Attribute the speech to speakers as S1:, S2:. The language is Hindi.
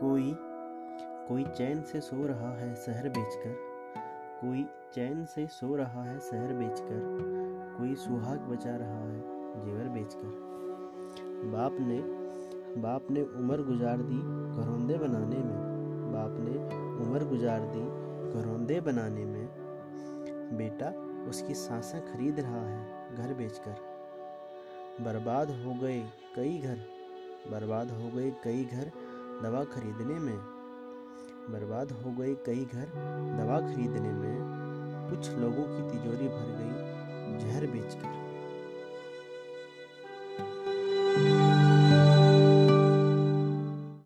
S1: कोई कोई चैन से सो रहा है शहर बेचकर, कोई चैन से सो रहा है शहर बेचकर, कोई सुहाग बचा रहा है जेवर बेचकर। बाप ने बाप ने उम्र गुजार दी घरौंदे बनाने में। बाप ने उम्र गुजार दी घरौंदे बनाने में। बेटा उसकी साँसें खरीद रहा है घर बेचकर। बर्बाद हो गए कई घर, बर्बाद हो गए कई घर दवा खरीदने में बर्बाद हो गए कई घर। दवा खरीदने में कुछ लोगों की तिजोरी